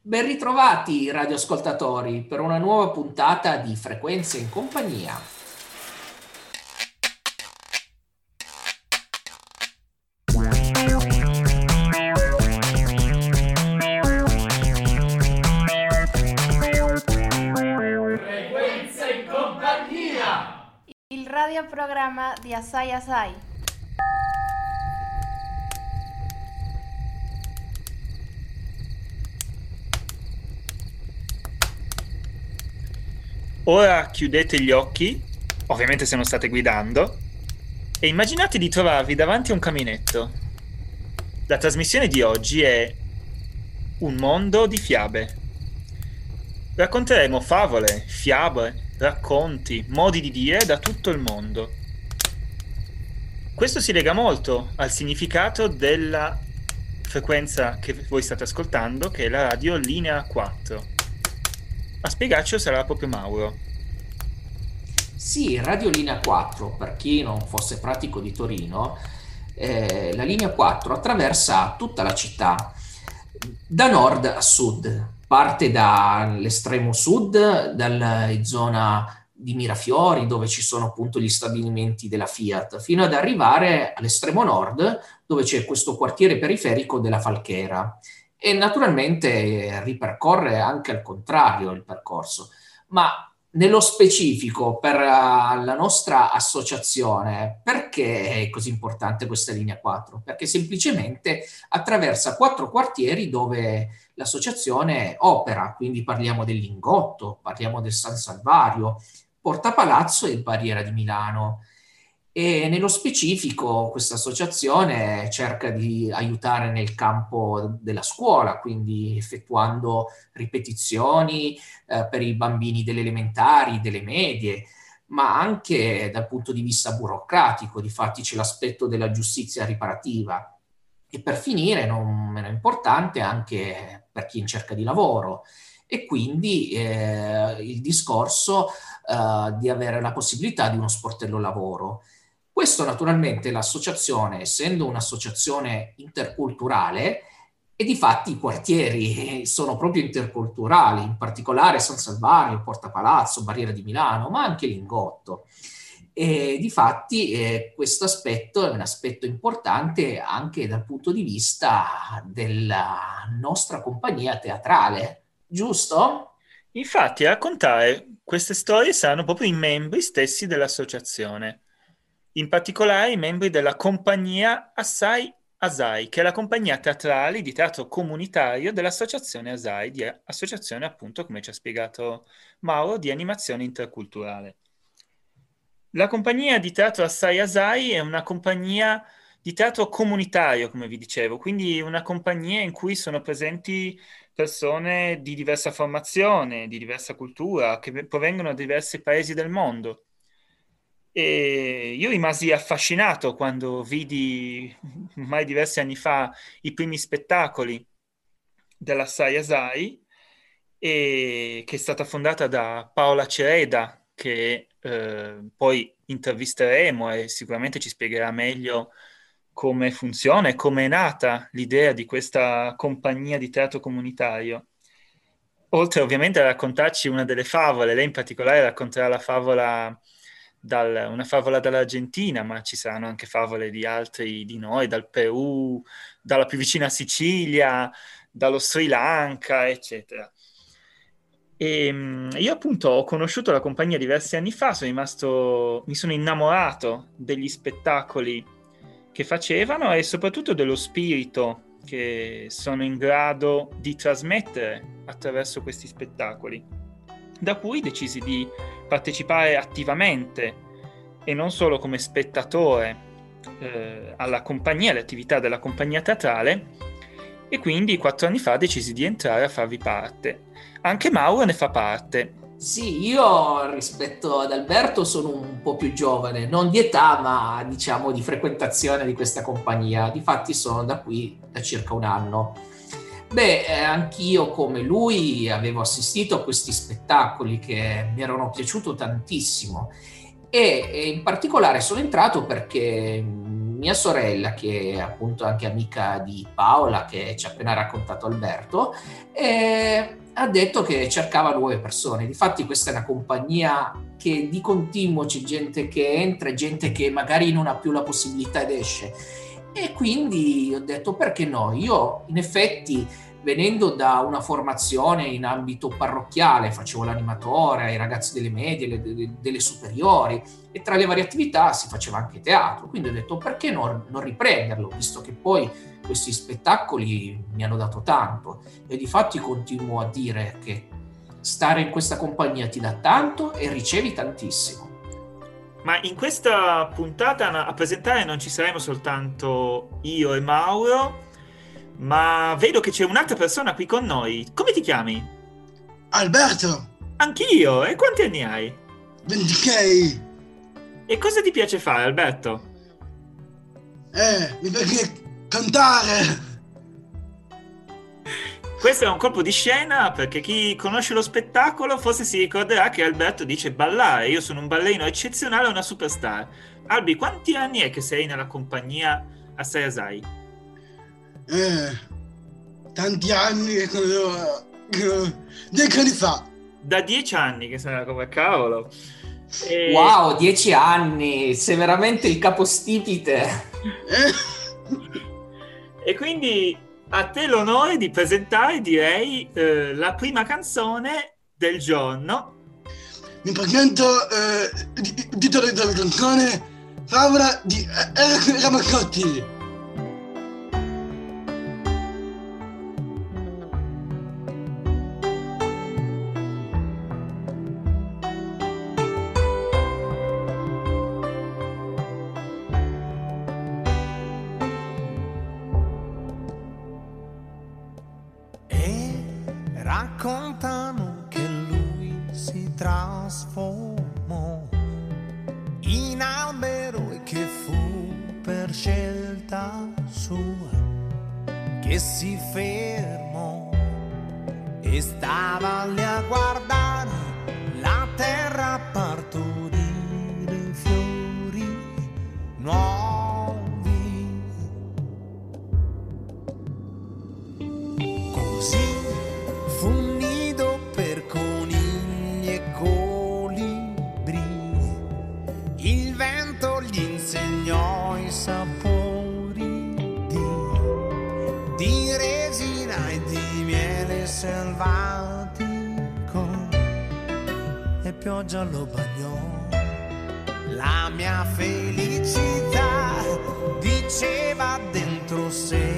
Ben ritrovati radioascoltatori per una nuova puntata di Frequenze in compagnia. Frequenze in compagnia! Il radioprogramma di Assai Assai. Ora chiudete gli occhi, ovviamente se non state guidando, e immaginate di trovarvi davanti a un caminetto. La trasmissione di oggi è Un mondo di fiabe. Racconteremo favole, fiabe, racconti, modi di dire da tutto il mondo. Questo si lega molto al significato della frequenza che voi state ascoltando, che è la radio linea 4. A spiegarcelo sarà proprio Mauro. Sì, Radio Linea 4, per chi non fosse pratico di Torino, eh, la linea 4 attraversa tutta la città, da nord a sud. Parte dall'estremo sud, dalla zona di Mirafiori, dove ci sono appunto gli stabilimenti della Fiat, fino ad arrivare all'estremo nord, dove c'è questo quartiere periferico della Falchera e naturalmente ripercorre anche al contrario il percorso. Ma nello specifico per uh, la nostra associazione, perché è così importante questa linea 4? Perché semplicemente attraversa quattro quartieri dove l'associazione opera, quindi parliamo del Lingotto, parliamo del San Salvario, Porta Palazzo e Barriera di Milano. E nello specifico questa associazione cerca di aiutare nel campo della scuola, quindi effettuando ripetizioni eh, per i bambini delle elementari, delle medie, ma anche dal punto di vista burocratico, difatti c'è l'aspetto della giustizia riparativa. E per finire, non meno importante, anche per chi è in cerca di lavoro e quindi eh, il discorso eh, di avere la possibilità di uno sportello lavoro. Questo naturalmente l'associazione, essendo un'associazione interculturale, e di fatti i quartieri sono proprio interculturali, in particolare San Salvario, Porta Palazzo, Barriera di Milano, ma anche Lingotto. E di fatti eh, questo aspetto è un aspetto importante anche dal punto di vista della nostra compagnia teatrale, giusto? Infatti, a raccontare queste storie saranno proprio i membri stessi dell'associazione in particolare i membri della compagnia Assai Asai, che è la compagnia teatrale di teatro comunitario dell'associazione Asai, di associazione appunto, come ci ha spiegato Mauro, di animazione interculturale. La compagnia di teatro Assai Asai è una compagnia di teatro comunitario, come vi dicevo, quindi una compagnia in cui sono presenti persone di diversa formazione, di diversa cultura, che provengono da diversi paesi del mondo. E io rimasi affascinato quando vidi, ormai diversi anni fa, i primi spettacoli della Sai Asai, che è stata fondata da Paola Cereda, che eh, poi intervisteremo e sicuramente ci spiegherà meglio come funziona e come è nata l'idea di questa compagnia di teatro comunitario. Oltre ovviamente a raccontarci una delle favole, lei in particolare racconterà la favola dal, una favola dall'Argentina, ma ci saranno anche favole di altri di noi, dal Perù, dalla più vicina Sicilia, dallo Sri Lanka, eccetera. E ehm, io appunto ho conosciuto la compagnia diversi anni fa, sono rimasto, mi sono innamorato degli spettacoli che facevano e soprattutto dello spirito che sono in grado di trasmettere attraverso questi spettacoli. Da cui decisi di partecipare attivamente e non solo come spettatore eh, alla compagnia, alle attività della compagnia teatrale e quindi quattro anni fa decisi di entrare a farvi parte. Anche Mauro ne fa parte. Sì, io rispetto ad Alberto sono un po' più giovane, non di età, ma diciamo di frequentazione di questa compagnia. Difatti sono da qui da circa un anno. Beh, eh, anch'io come lui avevo assistito a questi spettacoli che mi erano piaciuti tantissimo e, in particolare sono entrato perché mia sorella, che è appunto anche amica di Paola, che ci ha appena raccontato Alberto, eh, ha detto che cercava nuove persone. Difatti questa è una compagnia che di continuo c'è gente che entra e gente che magari non ha più la possibilità ed esce. E quindi ho detto perché no? Io in effetti venendo da una formazione in ambito parrocchiale, facevo l'animatore ai ragazzi delle medie, delle, delle superiori e tra le varie attività si faceva anche teatro, quindi ho detto perché non, non riprenderlo, visto che poi questi spettacoli mi hanno dato tanto e di fatti continuo a dire che stare in questa compagnia ti dà tanto e ricevi tantissimo. Ma in questa puntata a presentare non ci saremo soltanto io e Mauro, ma vedo che c'è un'altra persona qui con noi. Come ti chiami? Alberto. Anch'io. E quanti anni hai? 26. E cosa ti piace fare, Alberto? Eh, mi piace cantare. Questo è un colpo di scena perché chi conosce lo spettacolo forse si ricorderà che Alberto dice ballare. Io sono un ballerino eccezionale e una superstar. Albi, quanti anni è che sei nella compagnia Assai Asai? Eh, tanti anni anni fa. Da dieci anni che sei come cavolo. E... Wow, dieci anni! Sei veramente il capostipite. Eh? e quindi a te l'onore di presentare, direi, eh, la prima canzone del giorno. Mi presento eh, il titolo della canzone Favola di Eric Ramazzotti. vita sua che si fermò e stava lì a guardare la terra selvatico e pioggia lo bagnò. La mia felicità diceva dentro sé.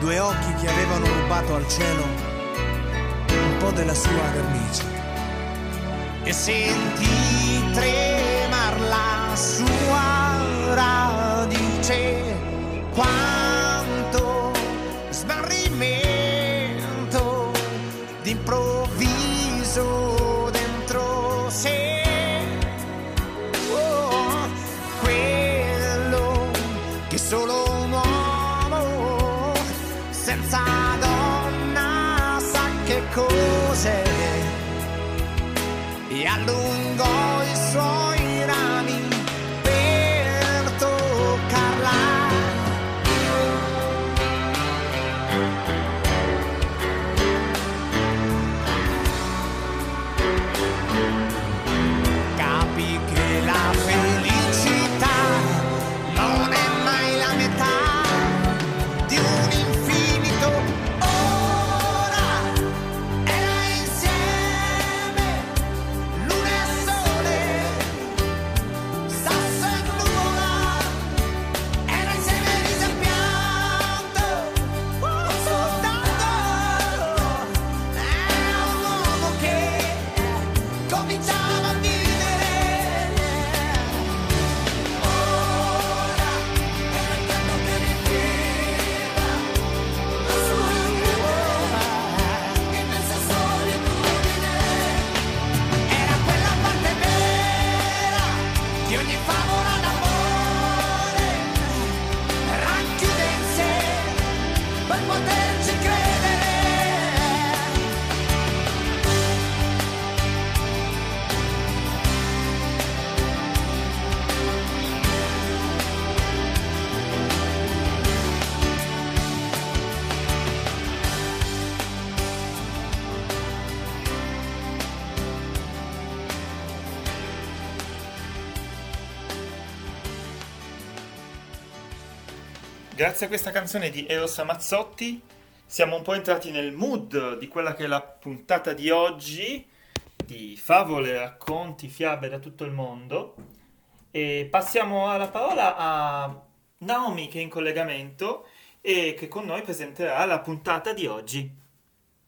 due occhi che avevano rubato al cielo un po' della sua vernice. E sentì tremar la sua allungò i suoi grazie a questa canzone di Eros Ramazzotti siamo un po' entrati nel mood di quella che è la puntata di oggi di favole, racconti, fiabe da tutto il mondo e passiamo la parola a Naomi che è in collegamento e che con noi presenterà la puntata di oggi.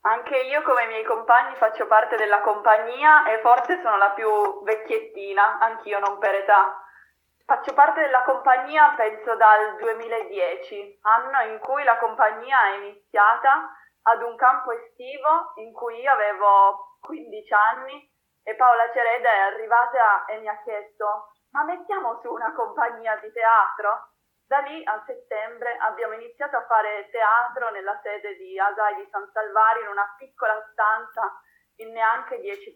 Anche io come i miei compagni faccio parte della compagnia e forse sono la più vecchiettina, anch'io non per età. Faccio parte della compagnia penso dal 2010, anno in cui la compagnia è iniziata ad un campo estivo in cui io avevo 15 anni e Paola Cereda è arrivata e mi ha chiesto ma mettiamo su una compagnia di teatro? Da lì a settembre abbiamo iniziato a fare teatro nella sede di Asai di San Salvario in una piccola stanza in neanche 10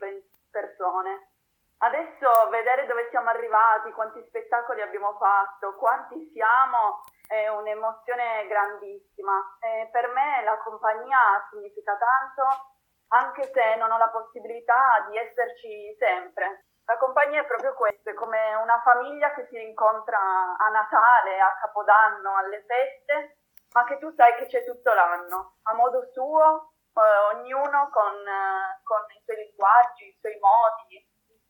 persone. Adesso vedere dove siamo arrivati, quanti spettacoli abbiamo fatto, quanti siamo, è un'emozione grandissima. E per me la compagnia significa tanto, anche se non ho la possibilità di esserci sempre. La compagnia è proprio questo, è come una famiglia che si incontra a Natale, a Capodanno, alle feste, ma che tu sai che c'è tutto l'anno, a modo suo, eh, ognuno con, eh, con, i suoi linguaggi, i suoi modi,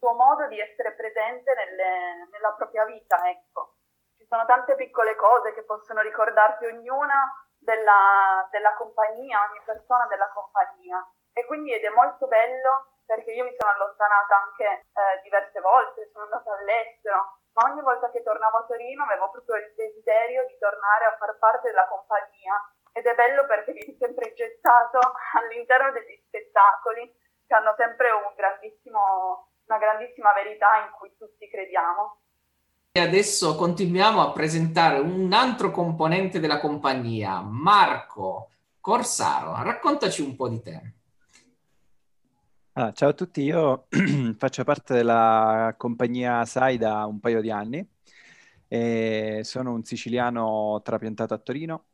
suo modo di essere presente nelle, nella propria vita, ecco. Ci sono tante piccole cose che possono ricordarti ognuna della, della compagnia, ogni persona della compagnia. E quindi ed è molto bello perché io mi sono allontanata anche eh, diverse volte, sono andata all'estero, ma ogni volta che tornavo a Torino avevo proprio il desiderio di tornare a far parte della compagnia ed è bello perché vieni sempre gettato all'interno degli spettacoli che hanno sempre un grandissimo, una grandissima verità in cui tutti crediamo. E adesso continuiamo a presentare un altro componente della compagnia, Marco Corsaro. Raccontaci un po' di te. Ah, ciao a tutti, io faccio parte della compagnia SAI da un paio di anni. E sono un siciliano trapiantato a Torino,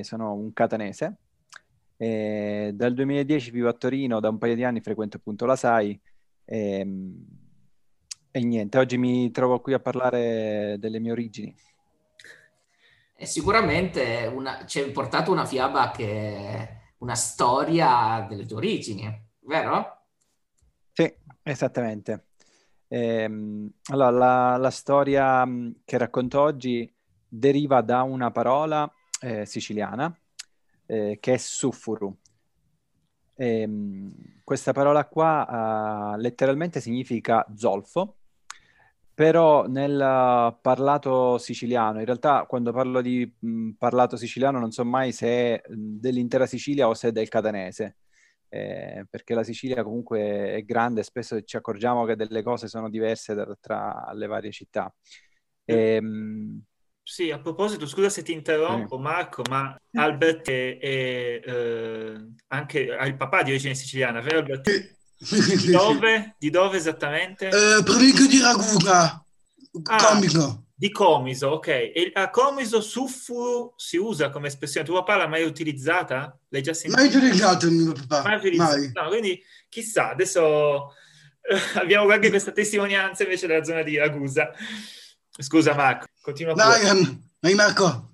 sono un catanese. E dal 2010 vivo a Torino, da un paio di anni frequento appunto la SAI. E, ehm, e niente, oggi mi trovo qui a parlare delle mie origini. E sicuramente una, ci hai portato una fiaba che è una storia delle tue origini, vero? Sì, esattamente. Ehm, allora, la, la, storia mm, che racconto oggi deriva da una parola eh, siciliana eh, che è suffuru. Ehm, questa parola qua uh, letteralmente significa zolfo, però nel parlato siciliano, in realtà quando parlo di mh, mm, parlato siciliano non so mai se è mm, dell'intera Sicilia o se è del catanese eh, perché la Sicilia comunque è grande e spesso ci accorgiamo che delle cose sono diverse da, tra le varie città. E, ehm, sì, a proposito, scusa se ti interrompo sì. Marco, ma Albert è, è eh, anche ha il papà di origine siciliana, vero Albert? Di dove? Di dove esattamente? Eh, provincia di Ragusa, ah, Comico. Di Comiso, ok. E a Comiso suffuru si usa come espressione. Tuo papà l'ha mai utilizzata? L'hai già sentita? Mai utilizzato mio papà. Mai utilizzato. Mai. No, quindi chissà, adesso abbiamo anche questa testimonianza invece della zona di Ragusa. Scusa Marco, continua Dai, um, vai Marco.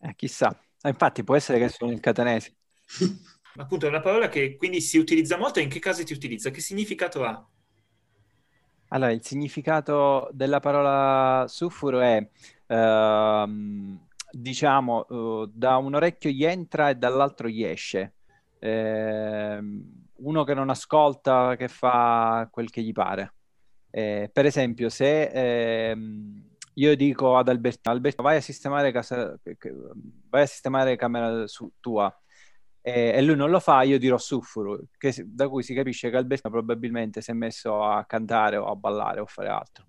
Eh, chissà. Eh, infatti può essere che sono il catanese. Appunto è una parola che quindi si utilizza molto e in che caso ti utilizza? Che significato ha? Allora, il significato della parola suffuro è, uh, diciamo, uh, da un orecchio gli entra e dall'altro gli esce. Eh, uno che non ascolta, che fa quel che gli pare. Eh, per esempio, se eh, io dico ad Albertino, Albertino, vai a sistemare casa, vai a sistemare camera su, tua, e, e, lui non lo fa, io dirò suffuru, che, da cui si capisce che Albertino probabilmente si è messo a cantare o a ballare o a fare altro.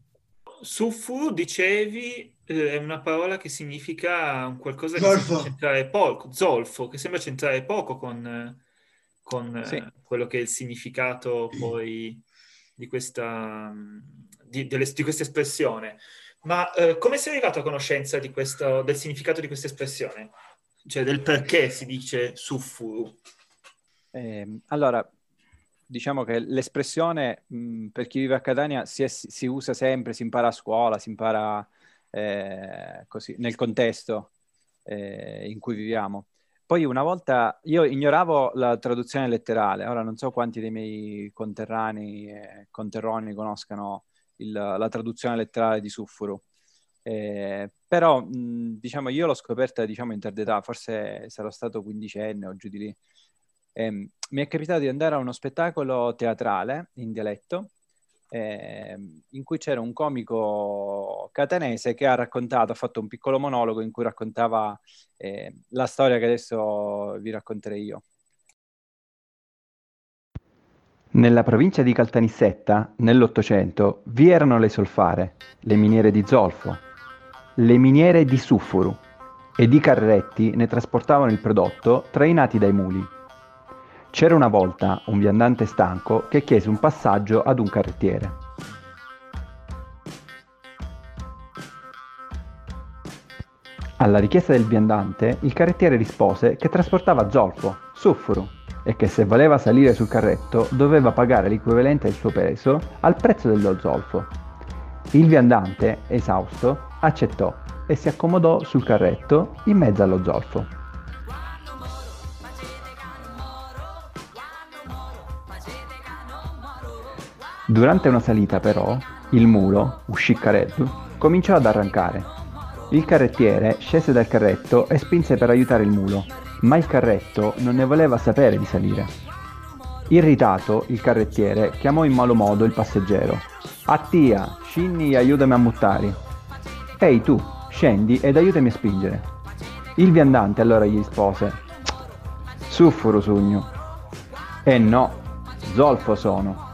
Suffuru, dicevi, eh, è una parola che significa qualcosa che zolfo. sembra centrare poco, zolfo, che sembra centrare poco con, con sì. eh, quello che è il significato poi di questa, di, delle, di questa espressione. Ma eh, come sei arrivato a conoscenza questo, del significato di questa espressione? cioè del perché si dice suffuru. Eh, allora, diciamo che l'espressione mh, per chi vive a Catania si, è, si, usa sempre, si impara a scuola, si impara eh, così nel contesto. eh, in cui viviamo. Poi una volta io ignoravo la traduzione letterale, ora non so quanti dei miei conterranei e conterroni conoscano il, la traduzione letterale di Suffuru. Eh, però mh, diciamo io l'ho scoperta diciamo in tarda età, forse sarò stato quindicenne o giù di lì. Eh, mi è capitato di andare a uno spettacolo teatrale in dialetto eh, in cui c'era un comico catanese che ha raccontato, ha fatto un piccolo monologo in cui raccontava eh, la storia che adesso vi racconterei io. Nella provincia di Caltanissetta, nell'Ottocento, vi erano le solfare, le miniere di zolfo, le miniere di suffuru ed i carretti ne trasportavano il prodotto trainati dai muli. C'era una volta un viandante stanco che chiese un passaggio ad un carrettiere. Alla richiesta del viandante, il carrettiere rispose che trasportava zolfo, suffuru, e che se voleva salire sul carretto doveva pagare l'equivalente del suo peso al prezzo dello zolfo. Il viandante, esausto, accettò e si accomodò sul carretto in mezzo allo zolfo. Durante una salita però, il mulo, usciccareddu, cominciò ad arrancare. Il carrettiere scese dal carretto e spinse per aiutare il mulo, ma il carretto non ne voleva sapere di salire. Irritato, il carrettiere chiamò in malo modo il passeggero. Attia, scinni e aiutami a muttare. Ehi tu, scendi ed aiutami a spingere. Il viandante allora gli rispose. Suffuro sugno. E no, zolfo sono.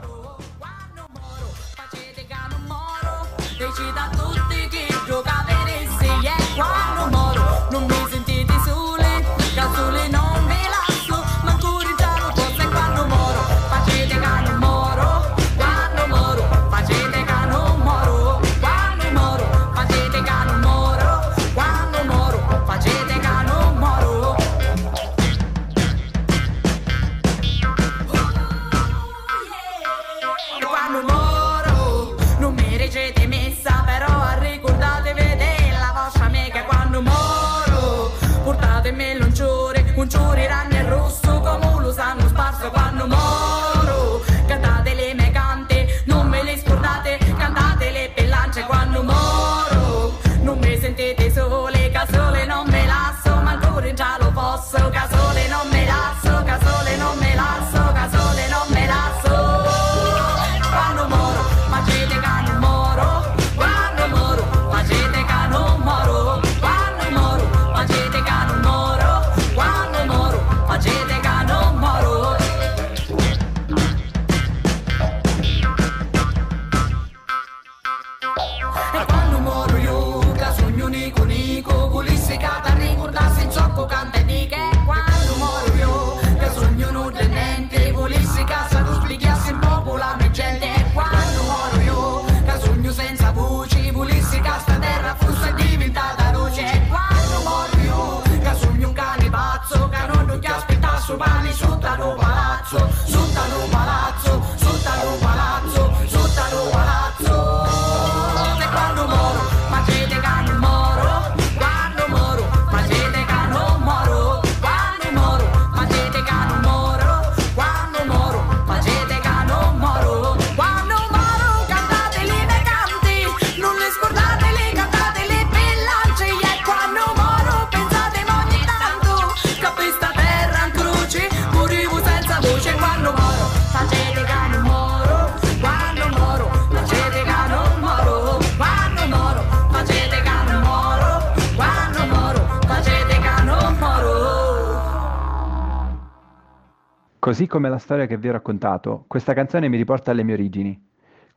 Così come la storia che vi ho raccontato, questa canzone mi riporta alle mie origini.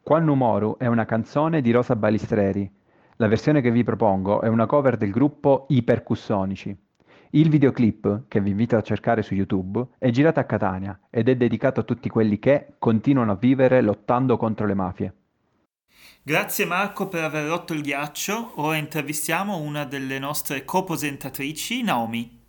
Quannu Moru è una canzone di Rosa Balistreri. La versione che vi propongo è una cover del gruppo I Percussonici. Il videoclip, che vi invito a cercare su YouTube, è girato a Catania ed è dedicato a tutti quelli che continuano a vivere lottando contro le mafie. Grazie Marco per aver rotto il ghiaccio. Ora intervistiamo una delle nostre copresentatrici, Naomi.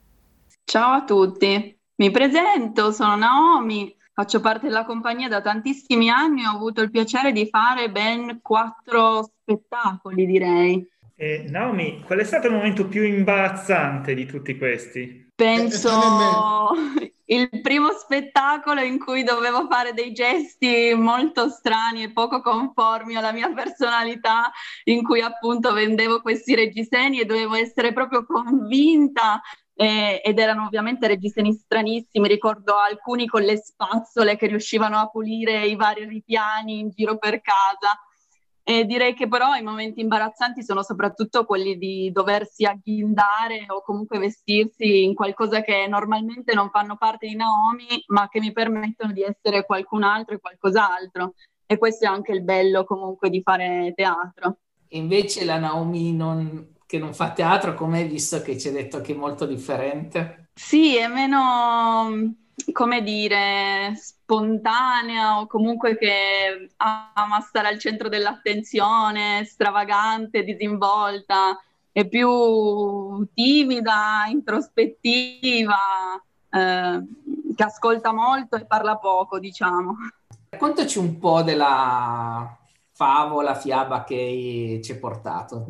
Ciao a tutti. Mi presento, sono Naomi, faccio parte della compagnia da tantissimi anni, ho avuto il piacere di fare ben quattro spettacoli, direi. E Naomi, qual è stato il momento più imbarazzante di tutti questi? Penso il primo spettacolo in cui dovevo fare dei gesti molto strani e poco conformi alla mia personalità, in cui appunto vendevo questi reggiseni e dovevo essere proprio convinta eh, ed erano ovviamente reggiseni stranissimi, ricordo alcuni con le spazzole che riuscivano a pulire i vari ripiani in giro per casa. E direi che però i momenti imbarazzanti sono soprattutto quelli di doversi agghindare o comunque vestirsi in qualcosa che normalmente non fanno parte di Naomi, ma che mi permettono di essere qualcun altro e qualcos'altro. E questo è anche il bello comunque di fare teatro. Invece la Naomi non, che non fa teatro, come hai visto che ci hai detto che è molto differente? Sì, è meno come dire, spontanea o comunque che ama stare al centro dell'attenzione, stravagante, disinvolta, è più timida, introspettiva, eh, che ascolta molto e parla poco, diciamo. Raccontaci un po' della favola, fiaba che ci hai portato.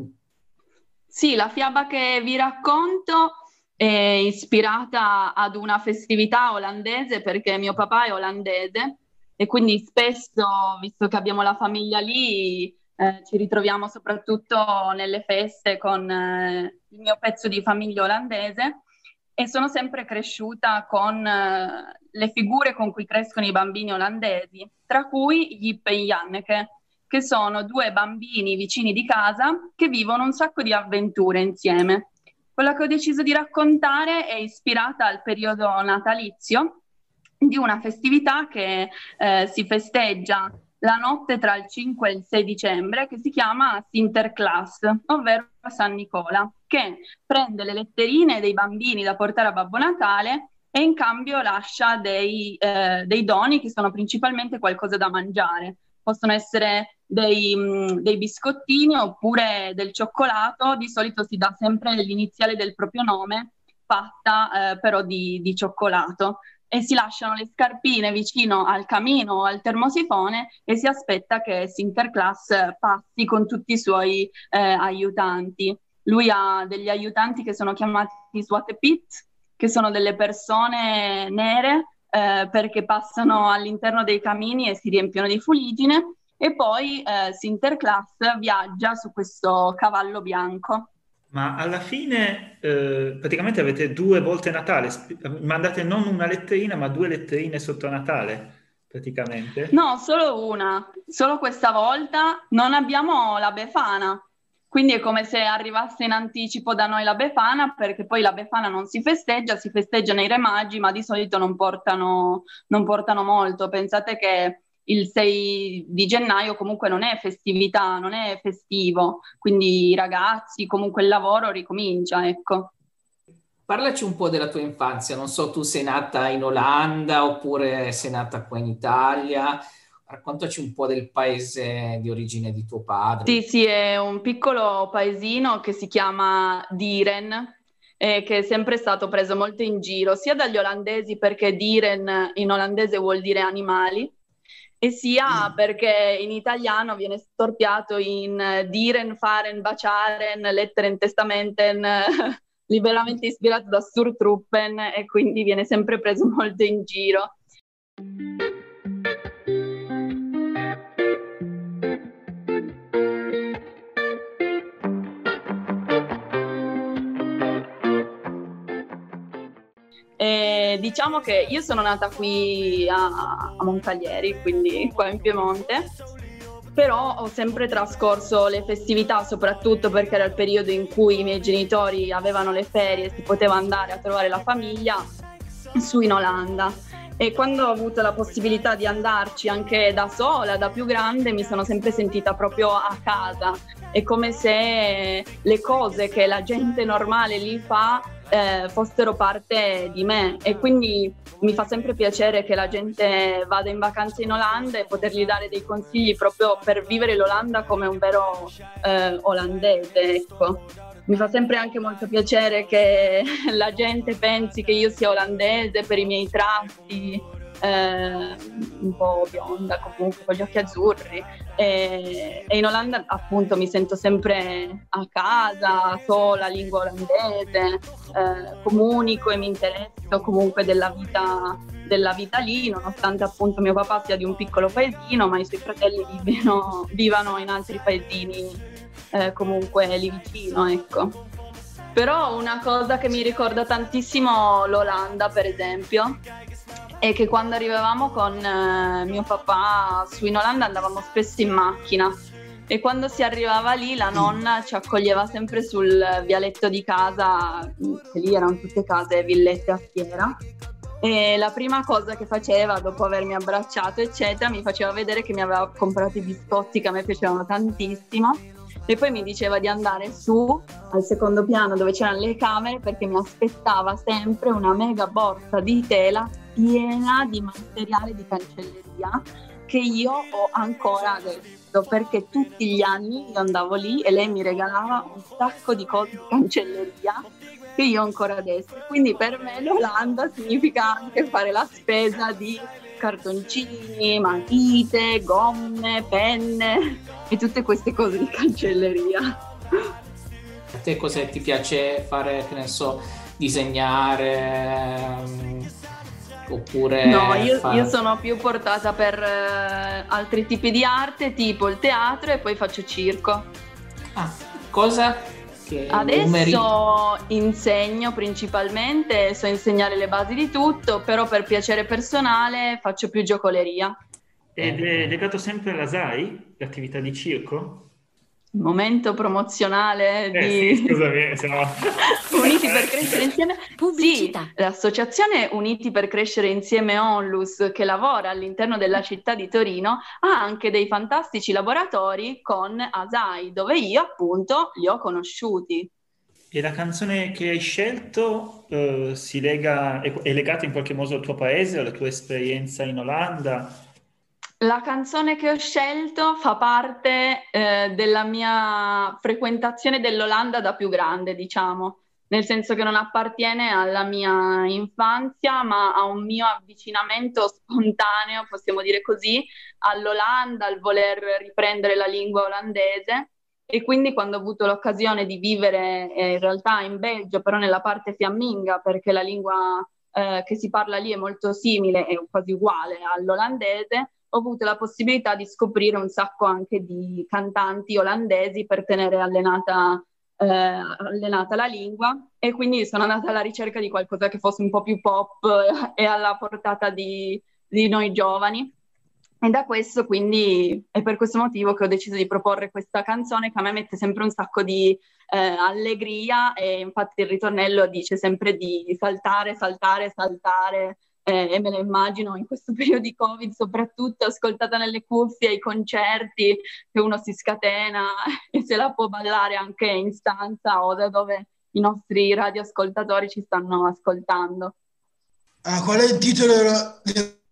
Sì, la fiaba che vi racconto è ispirata ad una festività olandese perché mio papà è olandese e quindi spesso, visto che abbiamo la famiglia lì, eh, ci ritroviamo soprattutto nelle feste con eh, il mio pezzo di famiglia olandese e sono sempre cresciuta con eh, le figure con cui crescono i bambini olandesi, tra cui Jip e Janneke, che sono due bambini vicini di casa che vivono un sacco di avventure insieme. Quella che ho deciso di raccontare è ispirata al periodo natalizio di una festività che eh, si festeggia la notte tra il 5 e il 6 dicembre che si chiama Sinterklaas, ovvero San Nicola, che prende le letterine dei bambini da portare a Babbo Natale e in cambio lascia dei, eh, dei doni che sono principalmente qualcosa da mangiare. Possono essere dei, mm, dei, biscottini oppure del cioccolato, di solito si dà sempre l'iniziale del proprio nome, fatta eh, però di, di, cioccolato. E si lasciano le scarpine vicino al camino o al termosifone e si aspetta che Sinterklaas passi con tutti i suoi eh, aiutanti. Lui ha degli aiutanti che sono chiamati Swatepit, che sono delle persone nere eh, perché passano all'interno dei camini e si riempiono di fuligine e poi eh, Sinterklaas viaggia su questo cavallo bianco. Ma alla fine eh, praticamente avete due volte Natale, mandate non una letterina ma due letterine sotto Natale praticamente? No, solo una, solo questa volta non abbiamo la Befana, quindi è come se arrivasse in anticipo da noi la Befana, perché poi la Befana non si festeggia, si festeggia nei Re Magi, ma di solito non portano, non portano molto. Pensate che il 6 di gennaio comunque non è festività, non è festivo, quindi i ragazzi, comunque il lavoro ricomincia, ecco. Parlaci un po' della tua infanzia, non so, tu sei nata in Olanda oppure sei nata qua in Italia, raccontaci un po' del paese di origine di tuo padre. Sì, sì, è un piccolo paesino che si chiama Diren, eh, che è sempre stato preso molto in giro, sia dagli olandesi perché Diren in olandese vuol dire animali, e sia mm. perché in italiano viene storpiato in uh, diren, faren, baciaren, letteren, testamenten, liberamente ispirato da Sturtruppen e quindi viene sempre preso molto in giro. E diciamo che io sono nata qui a, a Montaglieri, quindi qua in Piemonte, però ho sempre trascorso le festività, soprattutto perché era il periodo in cui i miei genitori avevano le ferie e si poteva andare a trovare la famiglia su in Olanda. E quando ho avuto la possibilità di andarci anche da sola, da più grande, mi sono sempre sentita proprio a casa. È come se le cose che la gente normale lì fa eh, fossero parte di me e quindi mi fa sempre piacere che la gente vada in vacanza in Olanda e potergli dare dei consigli proprio per vivere l'Olanda come un vero eh, olandese. Ecco. Mi fa sempre anche molto piacere che la gente pensi che io sia olandese per i miei tratti, eh, un po' bionda comunque, con gli occhi azzurri. E, e, in Olanda appunto mi sento sempre a casa, so la lingua olandese, eh, comunico e mi interesso comunque della vita, della vita lì, nonostante appunto mio papà sia di un piccolo paesino, ma i suoi fratelli vivano, vivano in altri paesini eh, comunque lì vicino, ecco. Però una cosa che mi ricorda tantissimo l'Olanda, per esempio, è che quando arrivavamo con eh, mio papà su in Olanda andavamo spesso in macchina. E quando si arrivava lì la nonna ci accoglieva sempre sul vialetto di casa, che lì erano tutte case villette a fiera. E la prima cosa che faceva dopo avermi abbracciato, eccetera, mi faceva vedere che mi aveva comprato i biscotti che a me piacevano tantissimo e poi mi diceva di andare su al secondo piano dove c'erano le camere perché mi aspettava sempre una mega borsa di tela piena di materiale di cancelleria che io ho ancora adesso perché tutti gli anni io andavo lì e lei mi regalava un sacco di cose di cancelleria che io ho ancora adesso. Quindi per me l'Olanda significa anche fare la spesa di cartoncini, matite, gomme, penne e tutte queste cose di cancelleria. A te cosa ti piace fare, che ne so, disegnare? Um, oppure... No, io, fare... io, sono più portata per uh, altri tipi di arte, tipo il teatro e poi faccio circo. Ah, cosa Adesso numeri... insegno principalmente, so insegnare le basi di tutto, però per piacere personale faccio più giocoleria. Ed è legato sempre alla SAI, l'attività di circo? Momento promozionale eh, di sì, scusami, se no... Uniti per crescere insieme. Pubblicità. Sì, l'associazione Uniti per crescere insieme Onlus che lavora all'interno della città di Torino ha anche dei fantastici laboratori con Asai, dove io appunto li ho conosciuti. E la canzone che hai scelto uh, si lega, è, è legata in qualche modo al tuo paese, alla tua esperienza in Olanda? La canzone che ho scelto fa parte eh, della mia frequentazione dell'Olanda da più grande, diciamo, nel senso che non appartiene alla mia infanzia, ma a un mio avvicinamento spontaneo, possiamo dire così, all'Olanda, al voler riprendere la lingua olandese. E quindi quando ho avuto l'occasione di vivere eh, in realtà in Belgio, però nella parte fiamminga, perché la lingua eh, che si parla lì è molto simile, è quasi uguale all'olandese, ho avuto la possibilità di scoprire un sacco anche di cantanti olandesi per tenere allenata, eh, allenata la lingua. E quindi sono andata alla ricerca di qualcosa che fosse un po' più pop e alla portata di, di noi giovani. E da questo quindi è per questo motivo che ho deciso di proporre questa canzone che a me mette sempre un sacco di eh, allegria. E infatti il ritornello dice sempre di saltare, saltare, saltare eh, e me la immagino in questo periodo di Covid, soprattutto ascoltata nelle cuffie ai concerti, che uno si scatena e se la può ballare anche in stanza o da dove i nostri radioascoltatori ci stanno ascoltando. Ah, qual è il titolo della,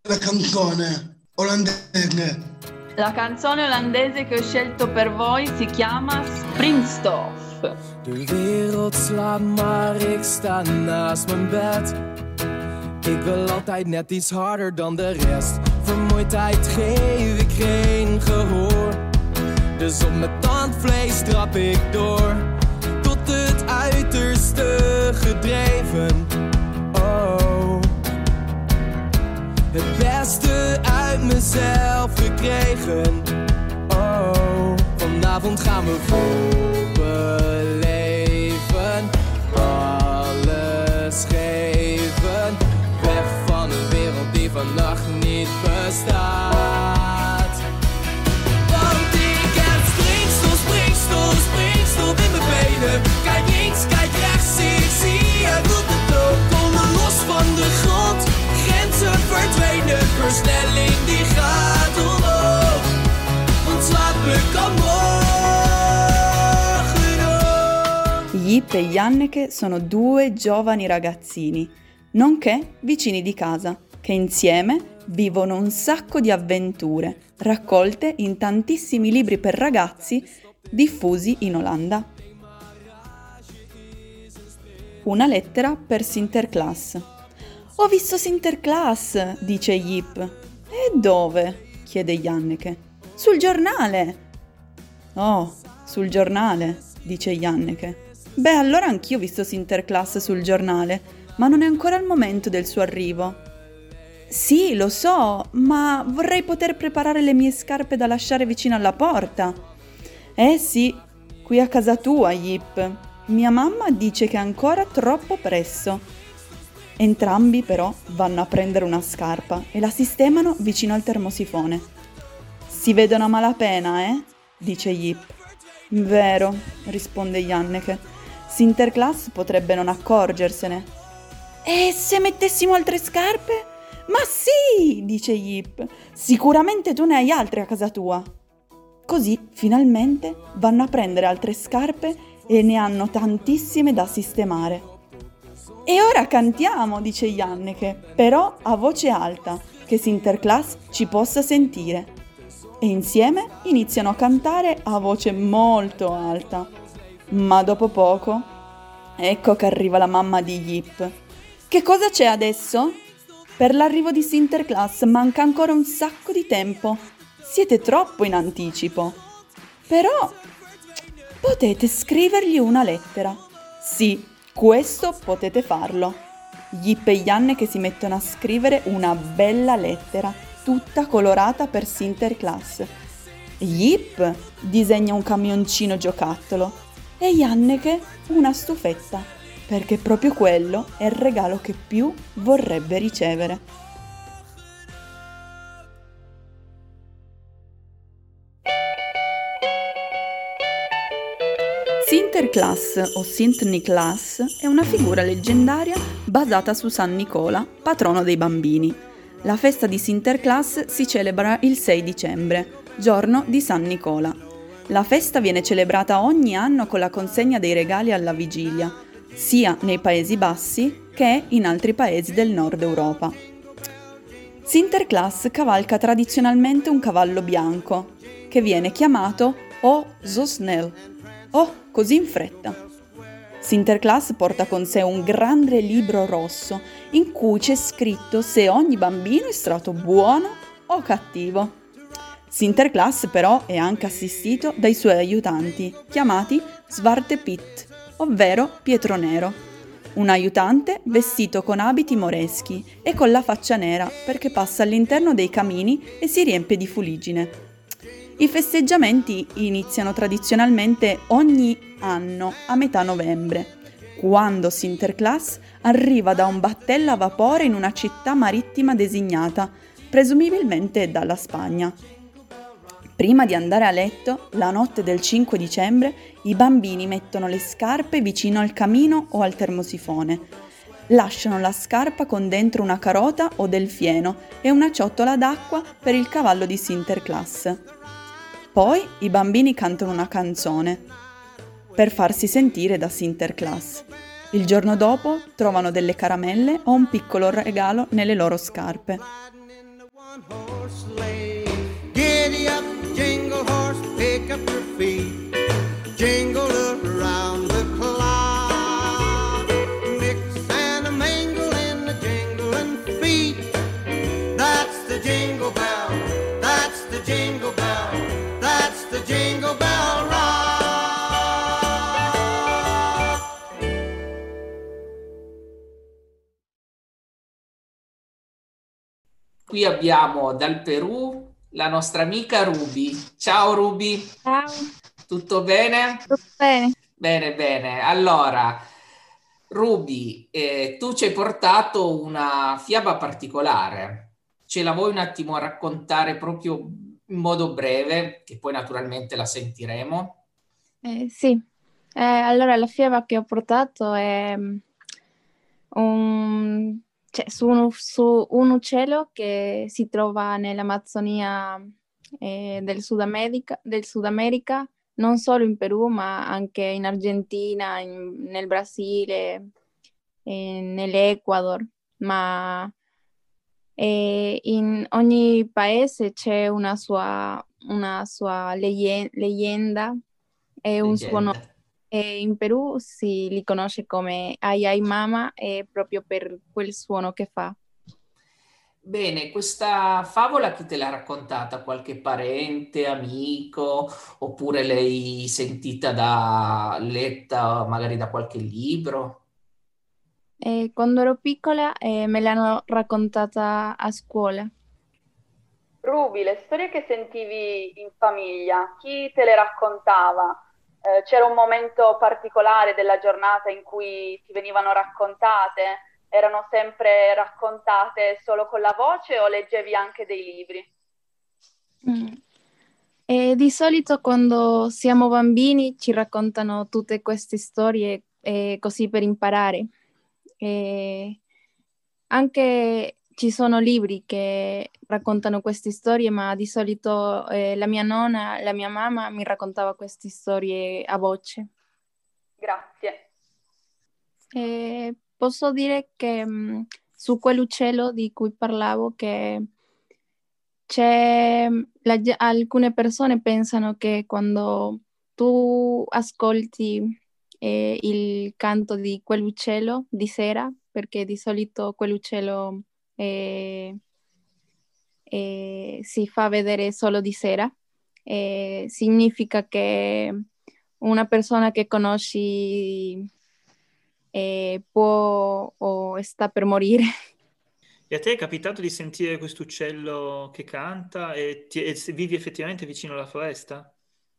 della canzone olandese? La canzone olandese che ho scelto per voi si chiama Springstof. De wereld slaat, maar ik sta naast mijn bed. Ik wil altijd net iets harder dan de rest. Vermoeidheid geef ik geen gehoor. Dus op mijn tandvlees trap ik door. Tot het uiterste gedreven. Oh. Het beste uit mezelf gekregen. Oh. Vanavond gaan we vol vannacht niet bestaat. Want ik heb springstof, springstof, springstof in mijn benen. Kijk links, kijk rechts, ik zie het doet het ook. Komen los van de grond, grenzen verdwenen. Versnelling die gaat omhoog, ontslaat me kan Yip e Janneke sono due giovani ragazzini, nonché vicini di casa che insieme vivono un sacco di avventure raccolte in tantissimi libri per ragazzi diffusi in Olanda. Una lettera per Sinterklaas. Ho visto Sinterklaas, dice Yip. E dove? chiede Janneke. Sul giornale. Oh, sul giornale, dice Janneke. Beh, allora anch'io ho visto Sinterklaas sul giornale, ma non è ancora il momento del suo arrivo. Sì, lo so, ma vorrei poter preparare le mie scarpe da lasciare vicino alla porta. Eh sì, qui a casa tua, Yip. Mia mamma dice che è ancora troppo presto. Entrambi però vanno a prendere una scarpa e la sistemano vicino al termosifone. Si vedono a malapena, eh? dice Yip. Vero, risponde Janneke. Sinterklaas potrebbe non accorgersene. E se mettessimo altre scarpe? Ma sì, dice Yip. Sicuramente tu ne hai altre a casa tua. Così finalmente vanno a prendere altre scarpe e ne hanno tantissime da sistemare. E ora cantiamo, dice Janneke, però a voce alta, che Sinterklaas ci possa sentire. E insieme iniziano a cantare a voce molto alta. Ma dopo poco, ecco che arriva la mamma di Yip. Che cosa c'è adesso? Per l'arrivo di Sinterklaas manca ancora un sacco di tempo. Siete troppo in anticipo. Però potete scrivergli una lettera. Sì, questo potete farlo. Yip e Yanne che si mettono a scrivere una bella lettera, tutta colorata per Sinterklaas. Yip disegna un camioncino giocattolo e Janneke una stufetta, perché proprio quello è il regalo che più vorrebbe ricevere. Sinterklaas o Sint Niklaas è una figura leggendaria basata su San Nicola, patrono dei bambini. La festa di Sinterklaas si celebra il 6 dicembre, giorno di San Nicola. La festa viene celebrata ogni anno con la consegna dei regali alla vigilia, sia nei Paesi Bassi che in altri paesi del nord Europa. Sinterklaas cavalca tradizionalmente un cavallo bianco, che viene chiamato O so snel, o così in fretta. Sinterklaas porta con sé un grande libro rosso in cui c'è scritto se ogni bambino è stato buono o cattivo. Sinterklaas però è anche assistito dai suoi aiutanti, chiamati Svarte Pit, ovvero Pietro Nero. Un aiutante vestito con abiti moreschi e con la faccia nera perché passa all'interno dei camini e si riempie di fuligine. I festeggiamenti iniziano tradizionalmente ogni anno a metà novembre, quando Sinterklaas arriva da un battello a vapore in una città marittima designata, presumibilmente dalla Spagna. Prima di andare a letto, la notte del 5 dicembre, i bambini mettono le scarpe vicino al camino o al termosifone. Lasciano la scarpa con dentro una carota o del fieno e una ciotola d'acqua per il cavallo di Sinterklaas. Poi i bambini cantano una canzone per farsi sentire da Sinterklaas. Il giorno dopo trovano delle caramelle o un piccolo regalo nelle loro scarpe. Qui abbiamo dal Perù la nostra amica Ruby. Ciao Ruby. Ciao. Tutto bene? Tutto bene. Bene, bene. Allora, Ruby, eh, tu ci hai portato una fiaba particolare. Ce la vuoi un attimo raccontare proprio in modo breve, che poi naturalmente la sentiremo? Eh, sì, Eh, allora la fiaba che ho portato è mm, un, cioè, su, un, su un uccello che si trova nell'Amazzonia eh, del Sud America, del Sud America, non solo in Perù, ma anche in Argentina, in- nel Brasile, eh, nell'Ecuador, ma eh, in ogni paese c'è una sua, una sua legge- leggenda e un suo Leggenda. nome. E in Perù si li conosce come Ai Ai Mama e proprio per quel suono che fa. Bene, questa favola chi te l'ha raccontata? Qualche parente, amico, oppure l'hai sentita da letta magari da qualche libro? E quando ero piccola eh, me l'hanno raccontata a scuola. Ruby, le storie che sentivi in famiglia, chi te le raccontava? Eh, c'era un momento particolare della giornata in cui ti venivano raccontate? Erano sempre raccontate solo con la voce o leggevi anche dei libri? Mm. E di solito quando siamo bambini ci raccontano tutte queste storie eh, così per imparare. E anche ci sono libri che raccontano queste storie, ma di solito eh, la mia nonna, la mia mamma mi raccontava queste storie a voce. Grazie. E posso dire che mh, mm, su quell'uccello di cui parlavo, che c'è, la, alcune persone pensano che quando tu ascolti eh, il canto di quell'uccello di sera, perché di solito quell'uccello eh, eh, si fa vedere solo di sera, eh, significa che una persona che conosci eh, può o sta per morire. E a te è capitato di sentire questo uccello che canta e, ti, e vivi effettivamente vicino alla foresta?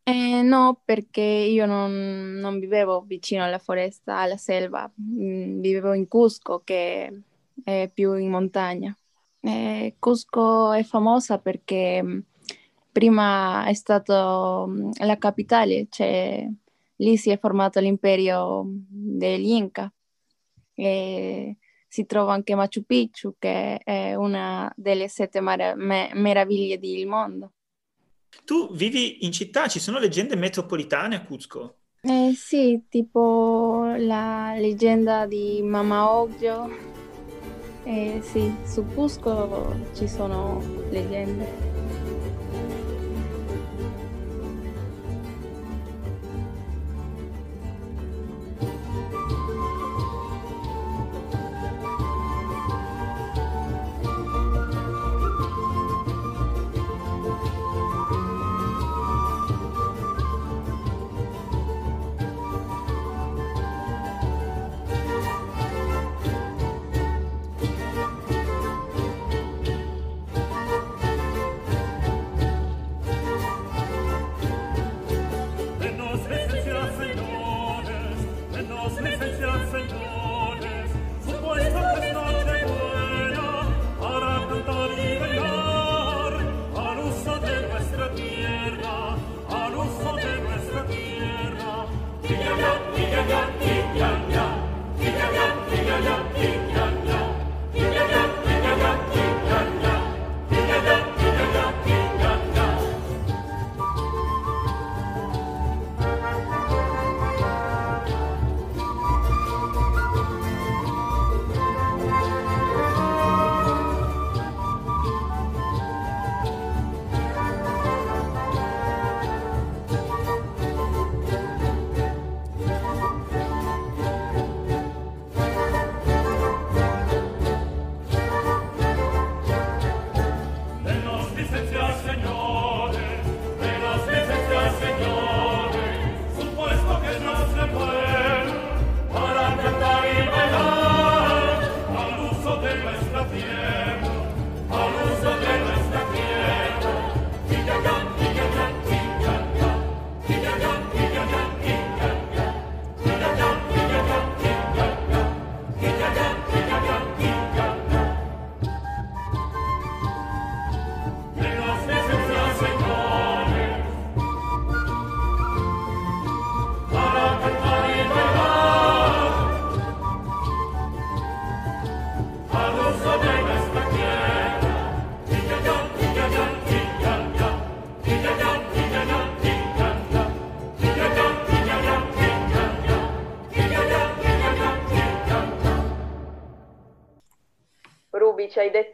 Eh, no, perché io non, non, vivevo vicino alla foresta, alla selva, mm, vivevo in Cusco, che è più in montagna. Eh, Cusco è famosa perché mm, prima è stata mm, la capitale, cioè lì si è formato l'impero degli Inca. E si trova anche Machu Picchu, che è una delle sette mar- me- meraviglie del mondo. Tu vivi in città, ci sono leggende metropolitane a Cusco? Eh, sì, tipo la leggenda di Mama Oggio. Eh, sì, su Cusco ci sono leggende.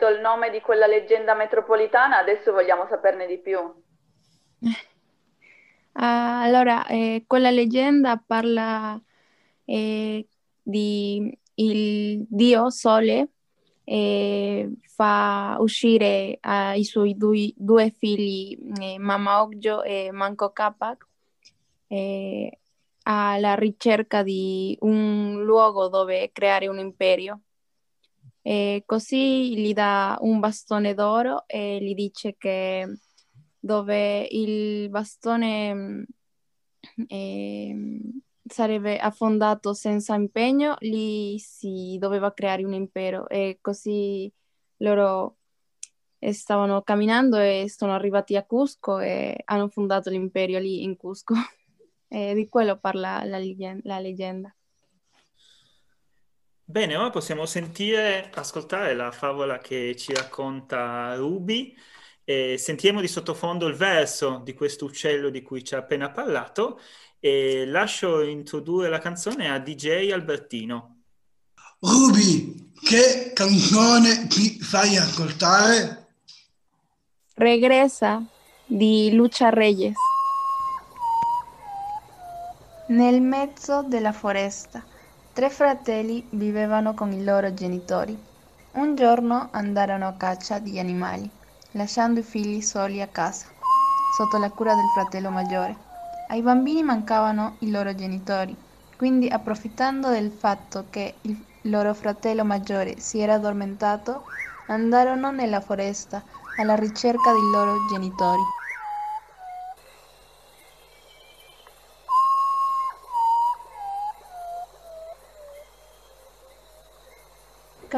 Il nome di quella leggenda metropolitana, adesso vogliamo saperne di più. Ah, allora, eh, quella leggenda parla eh, di il dio Sole eh, fa uscire i suoi due, due figli, eh, Mama Ogjo e Manco Capac, eh, alla ricerca di un luogo dove creare un imperio. E così gli dà un bastone d'oro e gli dice che dove il bastone eh, sarebbe affondato senza impegno, lì si doveva creare un impero e così loro stavano camminando e sono arrivati a Cusco e hanno fondato l'imperio lì in Cusco. e di quello parla la, la leggenda. Bene, ora possiamo sentire, ascoltare la favola che ci racconta Ruby e sentiamo di sottofondo il verso di questo uccello di cui ci ha appena parlato e lascio introdurre la canzone a DJ Albertino. Ruby, che canzone ci fai ascoltare? Regresa di Lucia Reyes. Nel mezzo della foresta, tre fratelli vivevano con i loro genitori. Un giorno andarono a caccia di animali, lasciando i figli soli a casa, sotto la cura del fratello maggiore. Ai bambini mancavano i loro genitori, quindi approfittando del fatto che il loro fratello maggiore si era addormentato, andarono nella foresta alla ricerca dei loro genitori.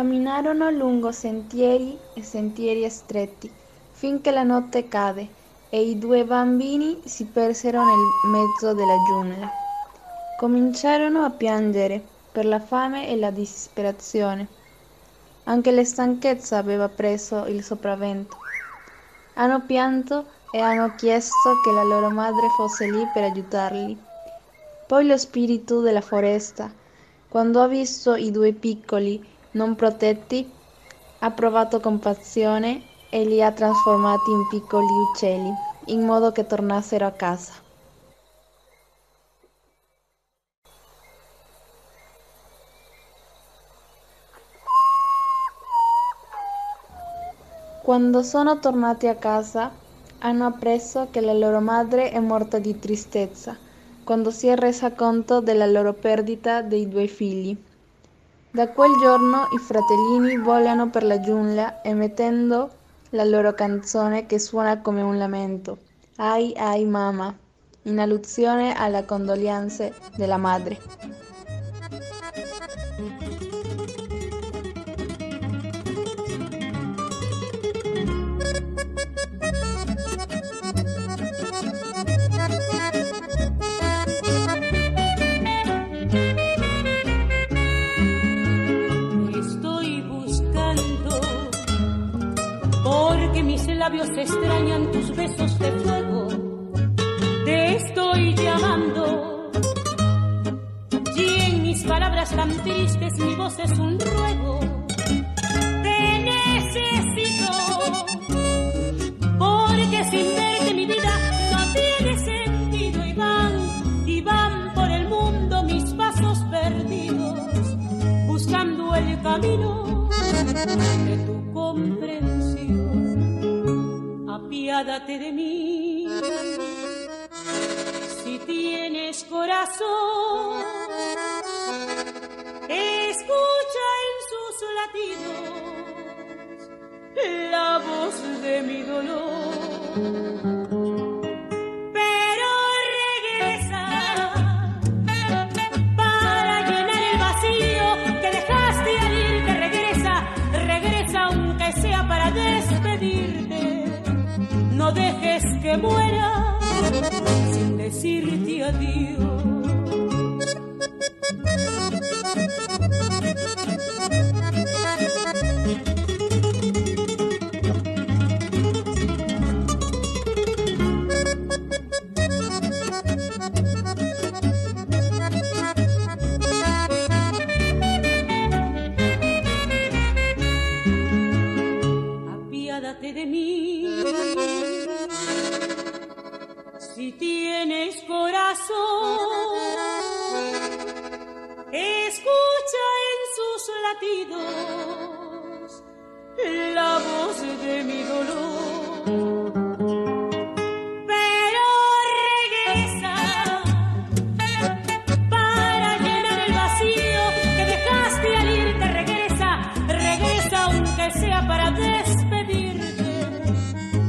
Camminarono lungo sentieri e sentieri stretti finché la notte cade e i due bambini si persero nel mezzo della giungla. Cominciarono a piangere per la fame e la disperazione. Anche la stanchezza aveva preso il sopravvento. Hanno pianto e hanno chiesto che la loro madre fosse lì per aiutarli. Poi lo spirito della foresta, quando ha visto i due piccoli non protetti, ha provato compassione e li ha trasformati in piccoli uccelli, in modo che tornassero a casa. Quando sono tornati a casa, hanno appreso che la loro madre è morta di tristezza, quando si è resa conto della loro perdita dei due figli. Da quel giorno i fratellini volano per la giungla emettendo la loro canzone che suona come un lamento. Ai ai mamma, in allusione alla condoglianze della madre. Labios extrañan tus besos de fuego. Te estoy llamando. Y en mis palabras tan tristes mi voz es un ruego. Te necesito. Porque sin verte mi vida no tiene sentido y van, y van por el mundo mis pasos perdidos, buscando el camino de tu comprensión apiádate de mí. Si tienes corazón, escucha en sus latidos la voz de mi dolor. Que muera sin decirte adiós. Latidos la voz de mi dolor. Pero regresa para llenar el vacío que dejaste al irte. Regresa, regresa aunque sea para despedirte.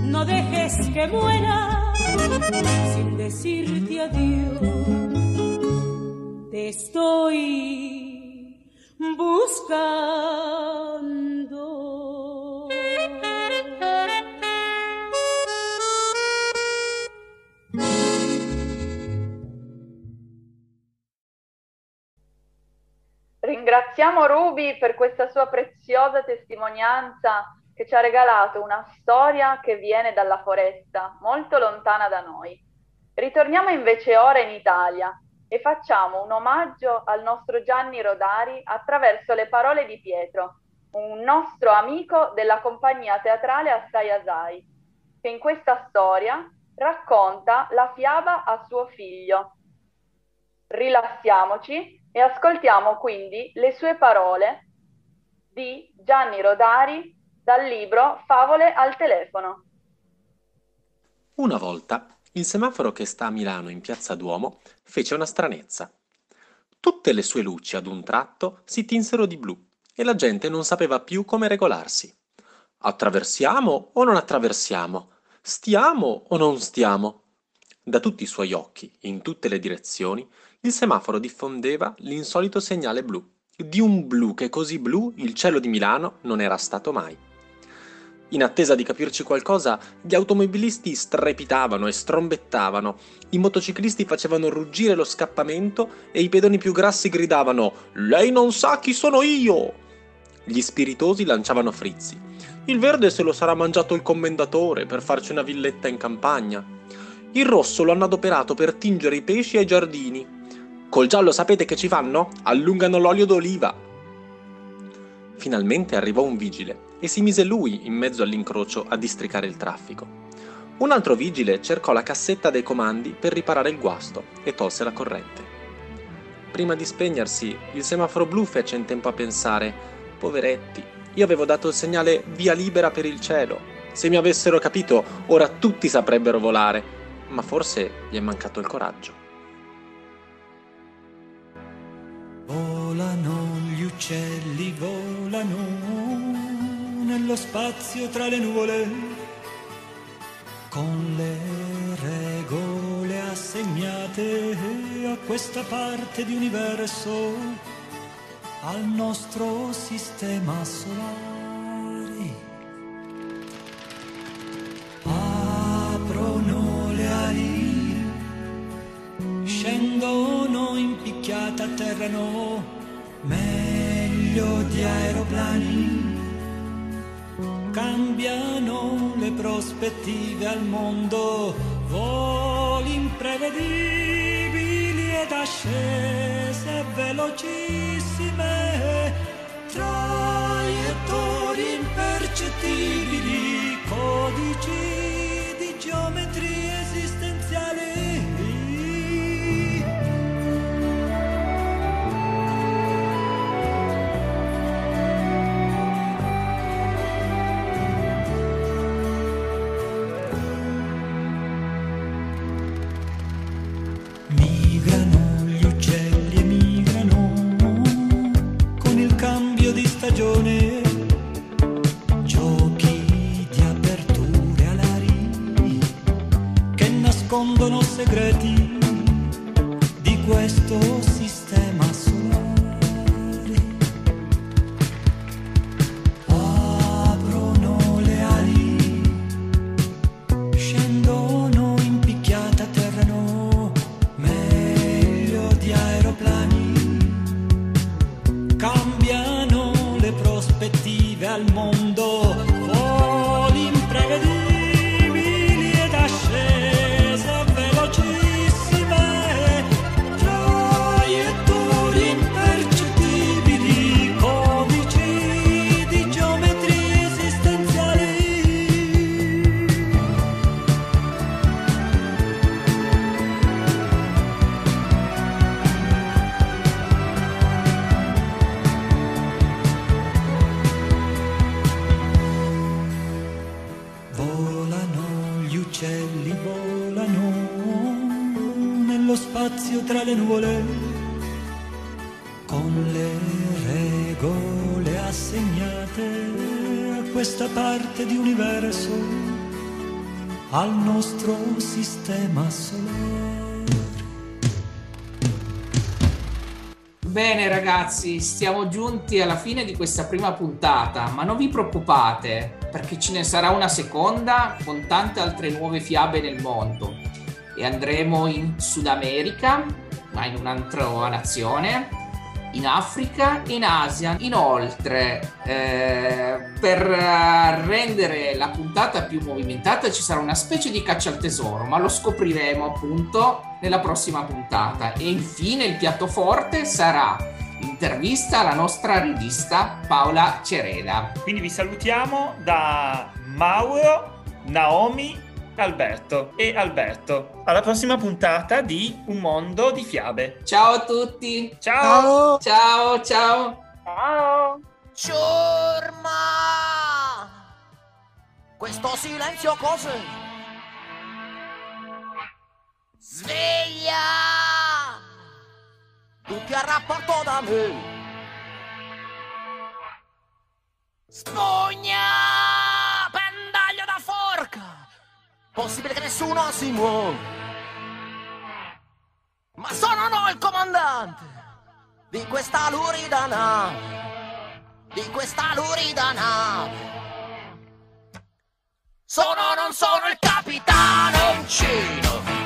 No dejes que muera sin decirte adiós. Te estoy buscando. Ringraziamo Ruby per questa sua preziosa testimonianza che ci ha regalato una storia che viene dalla foresta, molto lontana da noi. Ritorniamo invece ora in Italia e facciamo un omaggio al nostro Gianni Rodari attraverso le parole di Pietro, un nostro amico della compagnia teatrale Assai Asai, che in questa storia racconta la fiaba a suo figlio. Rilassiamoci e ascoltiamo quindi le sue parole di Gianni Rodari dal libro Favole al telefono. Una volta il semaforo che sta a Milano in piazza Duomo fece una stranezza. Tutte le sue luci ad un tratto si tinsero di blu e la gente non sapeva più come regolarsi. Attraversiamo o non attraversiamo? Stiamo o non stiamo? Da tutti i suoi occhi, in tutte le direzioni, il semaforo diffondeva l'insolito segnale blu, di un blu che così blu il cielo di Milano non era stato mai. In attesa di capirci qualcosa, gli automobilisti strepitavano e strombettavano, i motociclisti facevano ruggire lo scappamento e i pedoni più grassi gridavano Lei non sa chi sono io! Gli spiritosi lanciavano frizzi. Il verde se lo sarà mangiato il commendatore per farci una villetta in campagna. Il rosso lo hanno adoperato per tingere i pesci ai giardini. Col giallo sapete che ci fanno? Allungano l'olio d'oliva. Finalmente arrivò un vigile e si mise lui in mezzo all'incrocio a districare il traffico. Un altro vigile cercò la cassetta dei comandi per riparare il guasto e tolse la corrente. Prima di spegnersi, il semaforo blu fece in tempo a pensare: Poveretti, io avevo dato il segnale via libera per il cielo. Se mi avessero capito, ora tutti saprebbero volare, ma forse gli è mancato il coraggio. Volano gli uccelli, volano nello spazio tra le nuvole, con le regole assegnate a questa parte di universo, al nostro sistema solare. Aprono le ali, scendono in picchiata, atterrano meglio di aeroplani cambiano le prospettive al mondo, voli imprevedibili ed ascese velocissime, traiettorie impercettibili, codici di geometrie nascondono segreti di questo sistema solare. Aprono le ali, scendono in picchiata, atterrano meglio di aeroplani, cambiano le prospettive al mondo, voli imprevedibili al nostro sistema solare. Bene ragazzi, siamo giunti alla fine di questa prima puntata, ma non vi preoccupate perché ce ne sarà una seconda con tante altre nuove fiabe nel mondo e andremo in Sud America, ma in un'altra nazione, in Africa e in Asia. Inoltre, eh, per eh, rendere la puntata più movimentata ci sarà una specie di caccia al tesoro, ma lo scopriremo appunto nella prossima puntata. E infine il piatto forte sarà intervista alla nostra regista Paola Cereda. Quindi vi salutiamo da Mauro, Naomi, Alberto e Alberto. Alla prossima puntata di Un mondo di fiabe. Ciao a tutti. Ciao. Ciao, ciao. Ciao. Ciurma! Questo silenzio cos'è? Sveglia! Tutti a rapporto da me. Spugna! Possibile che nessuno si muova. Ma sono no il comandante di questa lurida nave, di questa lurida nave. Sono non sono il capitano uncino.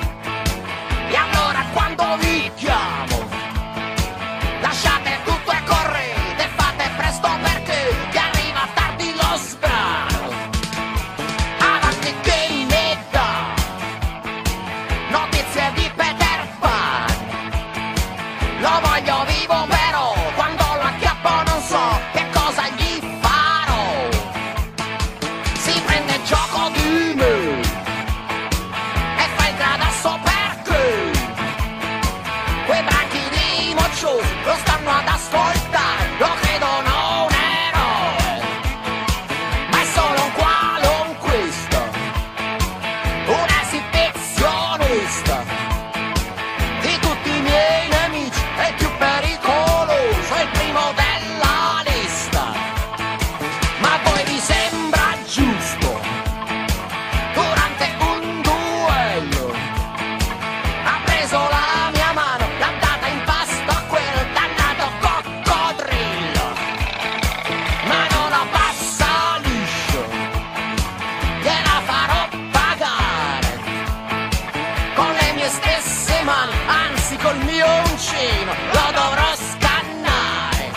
Col mio uncino, lo dovrò scannare.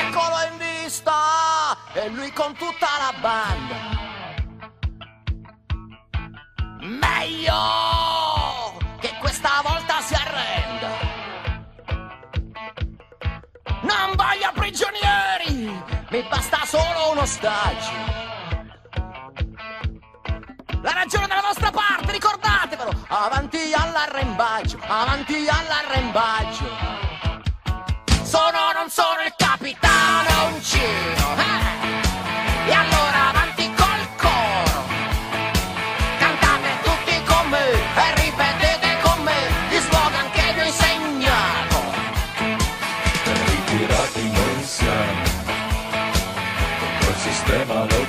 Eccolo in vista, e lui con tutta la banda. Meglio che questa volta si arrenda. Non voglio prigionieri, mi basta solo un ostaggio. La ragione della vostra parte, ricordatevelo! Avanti all'arrembaggio, avanti all'arrembaggio! Sono non sono il capitano uncino, eh? E allora avanti col coro! Cantate tutti con me e ripetete con me gli slogan che vi ho insegnato! ritirati noi siamo, col sistema lottiamo,